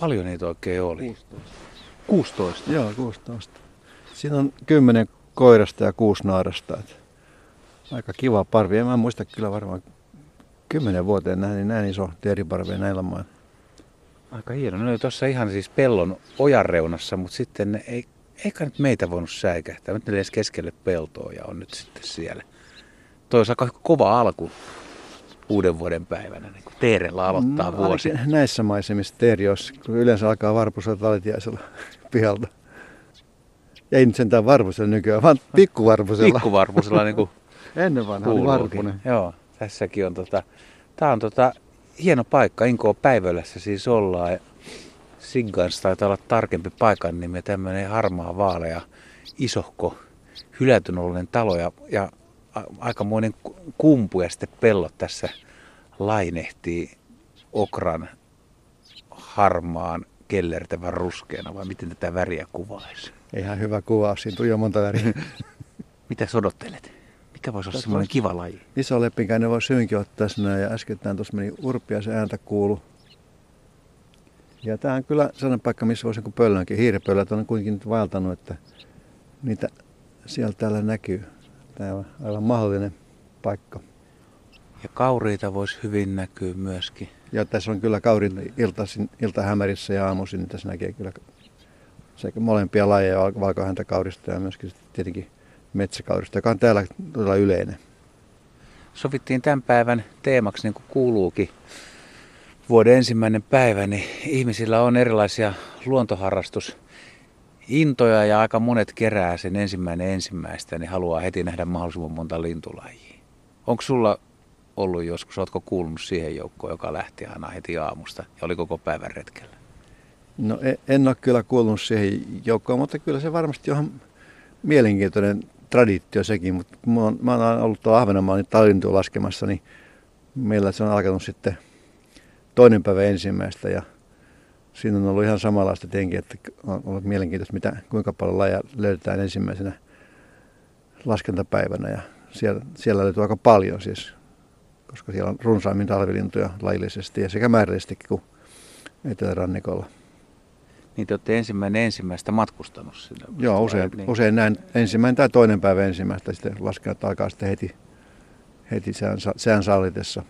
Paljon niitä oikein oli? 16. 16. Joo, 16. Siinä on kymmenen koirasta ja kuusi naarasta. Että aika kiva parvi. En mä muista kyllä varmaan kymmenen vuoteen näin, näin iso teeriparvi näillä mailla. Aika hieno. Ne oli tuossa ihan siis pellon ojan reunassa, mutta sitten ne ei, eikä nyt meitä voinut säikähtää. Nyt ne edes keskelle peltoa ja on nyt sitten siellä. Toi olisi aika kova alku uuden vuoden päivänä, niin kun Teerellä aloittaa No, vuosi. Näissä maisemissa teerios, kun yleensä alkaa varpusella talitiaisella pihalta. Ja ei nyt sentään varpusella nykyään, vaan pikkuvarpusella. Pikkuvarpusella niin kuin Ennen vanha oli varpunen. Joo, tässäkin on tota, tää on tota, hieno paikka, Inko Päivälässä siis ollaan. Ja Siggans taitaa olla tarkempi paikan nimi, tämmöinen harmaa vaalea, isohko, hylätyn ollen talo ja, ja aikamoinen ku- kumpu ja sitten pellot tässä lainehtii okran harmaan kellertävän ruskeana vai miten tätä väriä kuvaisi? Ihan hyvä kuvaus, siinä tuli jo monta väriä. Mitä odottelet? Mikä voisi olla semmoinen kiva laji? Iso leppikäinen voisi hyvinkin ottaa sinne ja äskettäin tuossa meni urpia se ääntä kuulu. Ja tämä on kyllä sellainen paikka, missä voisi niin pöllönkin. Hiiripöllöt on kuitenkin nyt vaeltanut, että niitä siellä täällä näkyy. Tämä on aivan mahdollinen paikka. Ja kauriita voisi hyvin näkyä myöskin. Ja tässä on kyllä kaurin iltaisin, iltahämärissä ja aamuisin, niin tässä näkee kyllä sekä molempia lajeja, val- valkohäntäkaurista ja myöskin tietenkin metsäkaurista, joka on täällä todella yleinen. Sovittiin tämän päivän teemaksi, niin kuin kuuluukin, vuoden ensimmäinen päivä, niin ihmisillä on erilaisia luontoharrastusintoja ja aika monet kerää sen ensimmäinen ensimmäistä, niin haluaa heti nähdä mahdollisimman monta lintulajia. Onko sulla ollut joskus, oletko kuulunut siihen joukkoon, joka lähti aina heti aamusta ja oli koko päivän retkellä? No e- en ole kyllä kuulunut siihen joukkoon, mutta kyllä se varmasti on mielenkiintoinen traditio sekin. Mutta mä oon, mä oon ollut tuolla Ahvenanmaan niin talintua laskemassa, niin meillä se on alkanut sitten toinen päivä ensimmäistä ja siinä on ollut ihan samanlaista tietenkin, että on ollut mielenkiintoista, mitä, kuinka paljon lajeja löydetään ensimmäisenä laskentapäivänä ja siellä, siellä löytyy aika paljon siis, koska siellä on runsaimmin talvilintuja laillisesti ja sekä määrällisestikin kuin etelärannikolla. Niin te olette ensimmäinen ensimmäistä matkustanut sinne. Joo, usein, Niin. usein näin ensimmäinen tai toinen päivä ensimmäistä, sitten laskennat alkaa sitten heti, heti sään, sään sallitessa.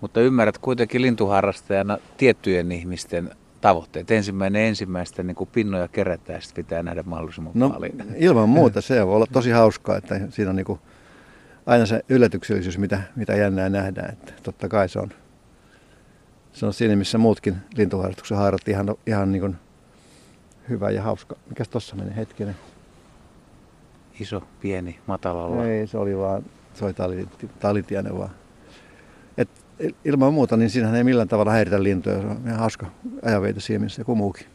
Mutta ymmärrät kuitenkin lintuharrastajana tiettyjen ihmisten tavoitteet. Ensimmäinen ensimmäistä niin kuin pinnoja kerätään ja sitten pitää nähdä mahdollisimman No paljon. ilman muuta se voi olla tosi hauskaa, että siinä on niinku aina se yllätyksellisyys, mitä, mitä jännää nähdään. Että totta kai se on, se on siinä, missä muutkin lintuharrastuksen haarat ihan, ihan niin hyvä ja hauska. Mikäs tossa meni hetkinen? Iso, pieni, matalalla. Ei, se oli vaan, se oli taliti, talitiainen vaan. Ilman muuta, niin siinähän ei millään tavalla häiritä lintuja. Se on ihan hauska ajaveita siinä, missä joku muukin.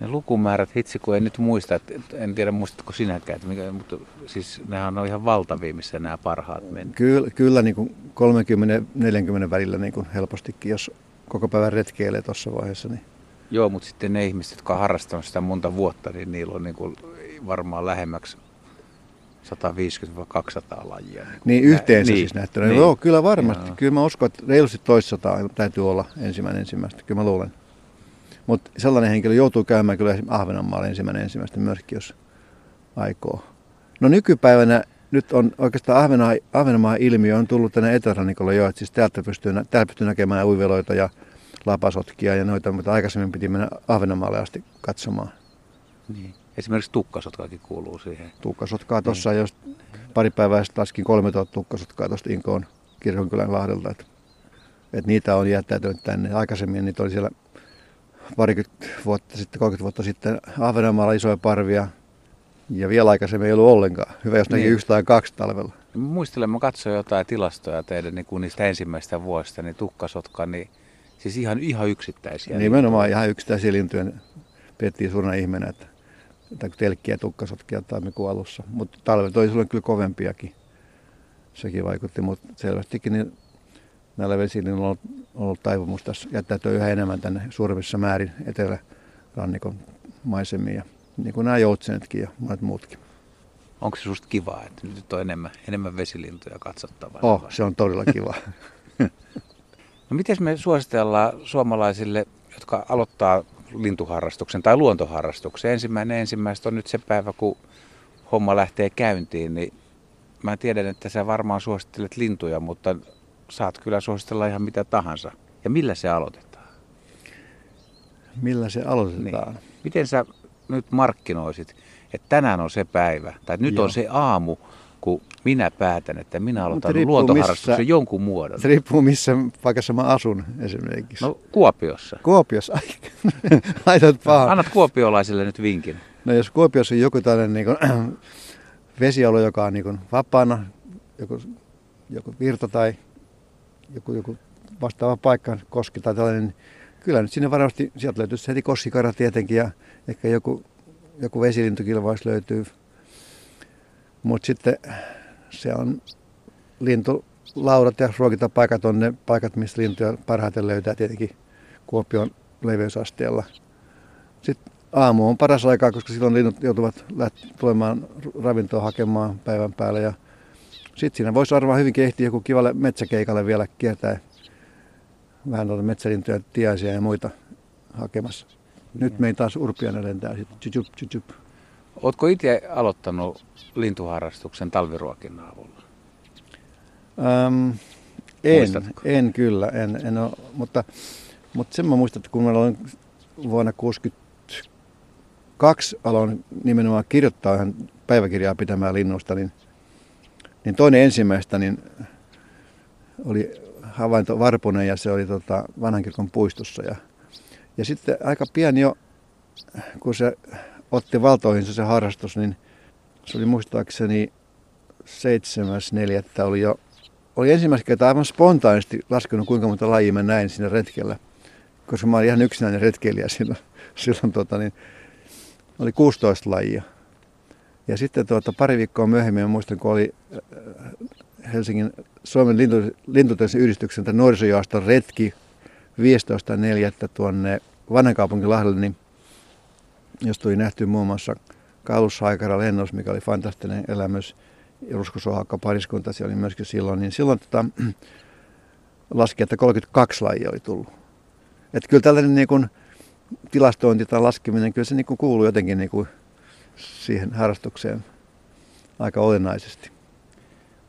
Ne lukumäärät, hitsi kun en nyt muista, että en tiedä muistatko sinäkään, että mikä, mutta siis nehän on ihan valtavia, missä nämä parhaat menee. Kyllä, kyllä niin kuin 30-40 välillä niin kuin helpostikin, jos koko päivän retkeilee tuossa vaiheessa. Niin. Joo, mutta sitten ne ihmiset, jotka on harrastanut sitä monta vuotta, niin niillä on niin kuin varmaan lähemmäksi 150-200 lajia. Niin, kuin Niin yhteensä niin, siis näyttönä. Niin. Joo, kyllä varmasti. Joo. Kyllä mä uskon, että reilusti toistataa täytyy olla ensimmäinen ensimmäistä. Kyllä mä luulen. Mutta sellainen henkilö joutuu käymään kyllä Ahvenanmaalla ensimmäinen ensimmäistä myöskin, jos aikoo. No nykypäivänä nyt on oikeastaan Ahvenanmaan, Ahvenanmaan ilmiö on tullut tänne etelärannikolle jo, että siis täältä pystyy, täältä pystyy näkemään uiveloita ja lapasotkia ja noita, mutta aikaisemmin piti mennä Ahvenanmaalle asti katsomaan. niin. Esimerkiksi tukkasotkakin kuuluu siihen. tukkasotkaa tuossa, niin. jos pari päivää sitten laskin 3000 tukkasotkaa tuosta Inkoon Kirkonkylän lahdelta. Et, et niitä on jättäytynyt tänne. Aikaisemmin niitä oli siellä parikymmentä vuotta sitten, 30 vuotta sitten Ahvenanmaalla isoja parvia. Ja vielä aikaisemmin ei ollut ollenkaan. Hyvä, jos näki Niin. yksi tai kaksi talvella. Muistelen, mä katsoin jotain tilastoja teidän niin kuin niistä ensimmäistä vuosista, niin tukkasotka, niin siis ihan, ihan yksittäisiä. Nimenomaan ihan yksittäisiä lintuja pidettiin suurena ihmeenä, että, kun telkkiä tukkasotkia tammikuun alussa. Mutta talvet oli silloin kyllä kovempiakin. Sekin vaikutti, mutta selvästikin niin näillä vesillä on ollut, ollut taipumus tässä jättäytyä yhä enemmän tänne suuremmissa määrin etelärannikon maisemiin. Ja niin kuin nämä joutsenetkin ja monet muutkin. Onko se susta kivaa, että nyt on enemmän, enemmän vesilintuja katsottavana? Oh, vai? se on todella kiva. No miten me suositellaan suomalaisille jotka aloittaa lintuharrastuksen tai luontoharrastuksen. Ensimmäinen ensimmäistä on nyt se päivä, kun homma lähtee käyntiin, niin mä tiedän, että sä varmaan suosittelet lintuja, mutta saat kyllä suositella ihan mitä tahansa. Ja millä se aloitetaan? Millä se aloitetaan? Niin. Miten sä nyt markkinoisit, että tänään on se päivä, tai nyt Joo. on se aamu, kun minä päätän, että minä aloitan luontoharrastuksen missä, jonkun muodon. Se riippuu missä paikassa mä asun esimerkiksi. No Kuopiossa. Kuopiossa, laitat pahan. Annat kuopiolaisille nyt vinkin. No jos Kuopiossa on joku tällainen niin kuin, vesialue, joka on niin kuin vapaana, joku, joku virta tai joku, joku vastaava paikka, koski tai tällainen, niin kyllä nyt sinne varmasti, sieltä löytyy heti koskikara tietenkin ja ehkä joku, joku vesilintukilvais löytyy. Mutta sitten se on lintulaudat ja ruokintapaikat on ne paikat, mistä lintuja parhaiten löytää tietenkin Kuopion leveysasteella. Sitten aamu on paras aikaa, koska silloin linnut joutuvat tulemaan ravintoa hakemaan päivän päälle. Ja sitten siinä voisi varmaan hyvinkin ehtiä joku kivalle metsäkeikalle vielä kiertää vähän tuota metsälintuja, tiaisia ja muita hakemassa. Nyt meidän taas urpiainen lentää sitten. Oletko itse aloittanut lintuharrastuksen talviruokinnan avulla? Ähm, en, en kyllä, en, en ole, mutta, mutta sen mä muistan, että kun mä olin vuonna 1962 aloin nimenomaan kirjoittaa ihan päiväkirjaa pitämään linnusta, niin, niin toinen ensimmäistä niin oli havainto Varpunen ja se oli tota vanhan kirkon puistossa. Ja, ja sitten aika pian jo, kun se otti valtoihinsa se harrastus, niin se oli muistaakseni 7.4. oli jo oli ensimmäistä kertaa aivan spontaanisti laskenut, kuinka monta lajia mä näin siinä retkellä. Koska mä olin ihan yksinäinen retkeilijä silloin. silloin tota, niin, oli 16 lajia. Ja sitten tuota, pari viikkoa myöhemmin, muistan, kun oli äh, Helsingin Suomen lintu, lintuteisen yhdistyksen nuorisojoaston retki 15.4. tuonne Vanhankaupunkilahdelle, niin jos tuli nähty muun muassa Kalushaikara lennus, mikä oli fantastinen elämys. Ruskosohakka pariskunta siellä oli myöskin silloin, niin silloin tota, laski, että 32 lajia oli tullut. Että kyllä tällainen niin kuin, tilastointi tai laskeminen, kyllä se niin kuin kuuluu jotenkin niin kuin siihen harrastukseen aika olennaisesti.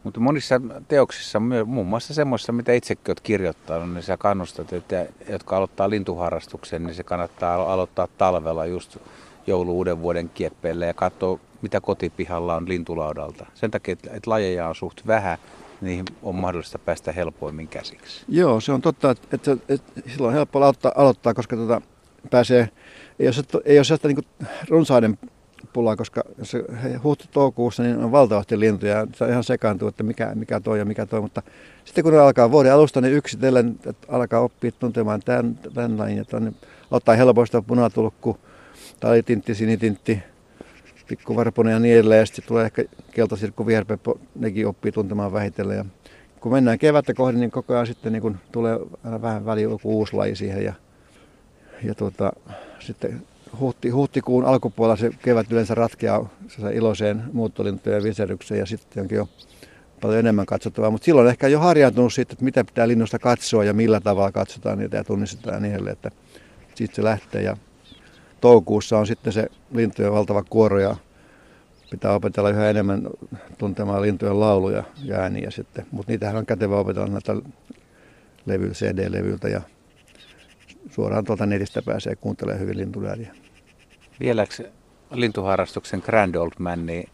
Mutta monissa teoksissa, muun muassa semmoisissa, mitä itsekin olet kirjoittanut, niin sä kannustat, että jotka aloittaa lintuharrastuksen, niin se kannattaa aloittaa talvella just joulu uuden vuoden kieppeille ja katsoa, mitä kotipihalla on lintulaudalta. Sen takia, että lajeja on suht vähän, niihin on mahdollista päästä helpoimmin käsiksi. Joo, se on totta, että, että, että silloin on helppo aloittaa, aloittaa koska tota, pääsee, ei ole, ei ole sellaista niin runsaiden pulaa, koska se huhti-toukokuussa niin on valtavasti lintuja. Se ihan sekaantuu, että mikä, mikä toi ja mikä toi. Mutta sitten kun ne alkaa vuoden alusta, niin yksitellen että alkaa oppia tuntemaan tämän, tämän lajin. Että on, ottaa helpoista punatulkku, talitintti, sinitintti, pikkuvarponen ja niin edelleen. Ja sitten tulee ehkä keltasirkku, vierpeppo, nekin oppii tuntemaan vähitellen. Ja kun mennään kevättä kohden, niin koko ajan sitten niin kun tulee vähän väliin joku uusi laji siihen. Ja, ja tuota, sitten huhti, huhtikuun alkupuolella se kevät yleensä ratkeaa iloiseen muuttolintujen viserykseen ja sitten onkin jo paljon enemmän katsottavaa. Mutta silloin ehkä jo harjaantunut siitä, että mitä pitää linnusta katsoa ja millä tavalla katsotaan niitä ja tunnistetaan niin edelleen, että sitten se lähtee. Ja toukokuussa on sitten se lintujen valtava kuoro ja pitää opetella yhä enemmän tuntemaan lintujen lauluja ja ääniä sitten. Mutta niitähän on kätevä opetella näitä levy, CD-levyltä ja suoraan tuolta netistä pääsee kuuntelemaan hyvin lintulääriä. Vieläks lintuharrastuksen Grand Old Man niin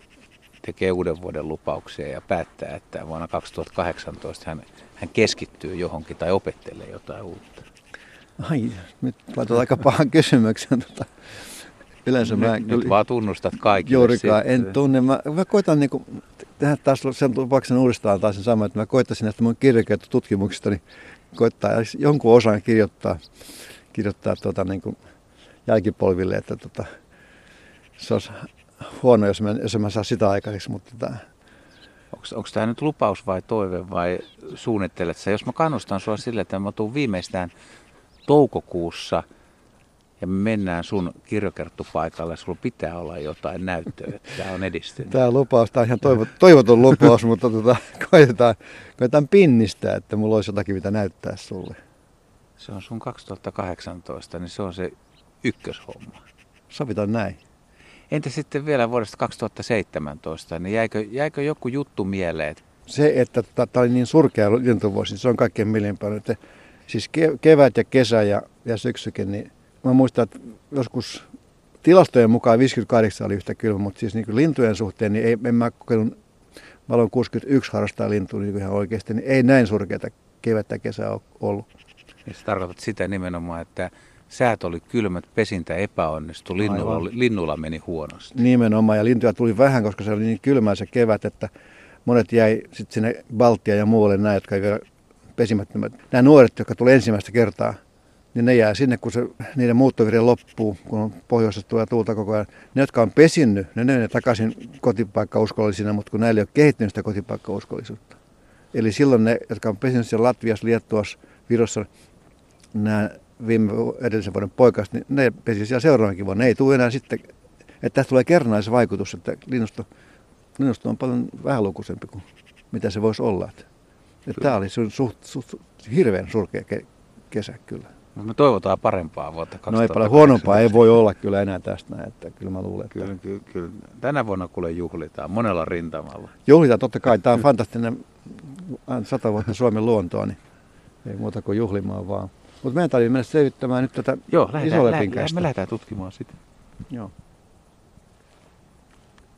tekee uuden vuoden lupauksia ja päättää, että vuonna 2018 hän, hän keskittyy johonkin tai opettelee jotain uutta? Ai, nyt laitat aika pahan kysymyksen. Tota, yleensä nyt, mä nyt kyllä, vaan tunnustat kaikille. Juurikaan, en tunne. Mä, mä koitan niin kuin, tehdä taas sen lupauksen uudestaan taas sen saman, että mä koittaisin näistä mun tutkimuksista, niin koittaa jonkun osan kirjoittaa, kirjoittaa tota, niin kuin jälkipolville, että tota, se olisi huono, jos mä, jos mä saa sitä aikaiseksi. Mutta tota... Onko tämä nyt lupaus vai toive vai suunnittelet sä? Jos mä kannustan sua sille, että mä tuun viimeistään toukokuussa ja me mennään sun kirjokerttupaikalle, sulla pitää olla jotain näyttöä, että tämä on edistynyt. Tämä lupaus, tämä on ihan toivot, toivoton lupaus, mutta tota, koitetaan, koitetaan pinnistää, että mulla olisi jotakin, mitä näyttää sulle. Se on sun 2018, niin se on se ykköshomma. Sovitaan näin. Entä sitten vielä vuodesta 2017, niin jäikö, jäikö joku juttu mieleen? Se, että tämä oli niin surkea lintuvuosi, se on kaikkein mielimpänä. Että siis kevät ja kesä ja, ja syksykin, niin mä muistan, että joskus tilastojen mukaan 58 oli yhtä kylmä, mutta siis niin kuin lintujen suhteen, niin ei, en mä kokenut, mä aloin 61 harrastaa lintua niin ihan oikeasti, niin ei näin surkeata kevättä kesää ollut. Ja se tarkoitat sitä nimenomaan, että säät oli kylmät, pesintä epäonnistui, linnulla, linnulla meni huonosti. Nimenomaan, ja lintuja tuli vähän, koska se oli niin kylmää se kevät, että monet jäi sitten sinne Baltia ja muualle nämä, jotka ei vielä pesimättömät. Nämä nuoret, jotka tuli ensimmäistä kertaa, niin ne jää sinne, kun se, niiden muuttovire loppuu, kun on pohjoisesta tulee tuulta koko ajan. Ne, jotka on pesinnyt, ne menee takaisin kotipaikkauskollisina, mutta kun näillä ei ole kehittynyt sitä kotipaikkauskollisuutta. Eli silloin ne, jotka on pesinyt siellä Latviassa, Liettuassa, Virossa, nämä viime edellisen vuoden poikasta, niin ne pesi siellä seuraavankin vuonna. Ne ei tule enää sitten, että tästä tulee kerrannaisvaikutus, että linnusto, linnusto on paljon vähälukuisempi kuin mitä se voisi olla. Että, että tämä oli suht, suht, suht, hirveän surkea ke, kesä kyllä. No me toivotaan parempaa vuotta 2018. No ei paljon huonompaa, ei voi olla kyllä enää tästä näin, että kyllä mä luulen. Että... Kyllä, kyllä, kyllä. Tänä vuonna kuule juhlitaan monella rintamalla. Juhlitaan totta kai, tämä on fantastinen sata vuotta Suomen luontoa, niin ei muuta kuin juhlimaan vaan. Mutta meidän tarvitsee mennä selvittämään nyt tätä Joo, lähdetään, lähdetään, me lähdetään tutkimaan sitä. Joo.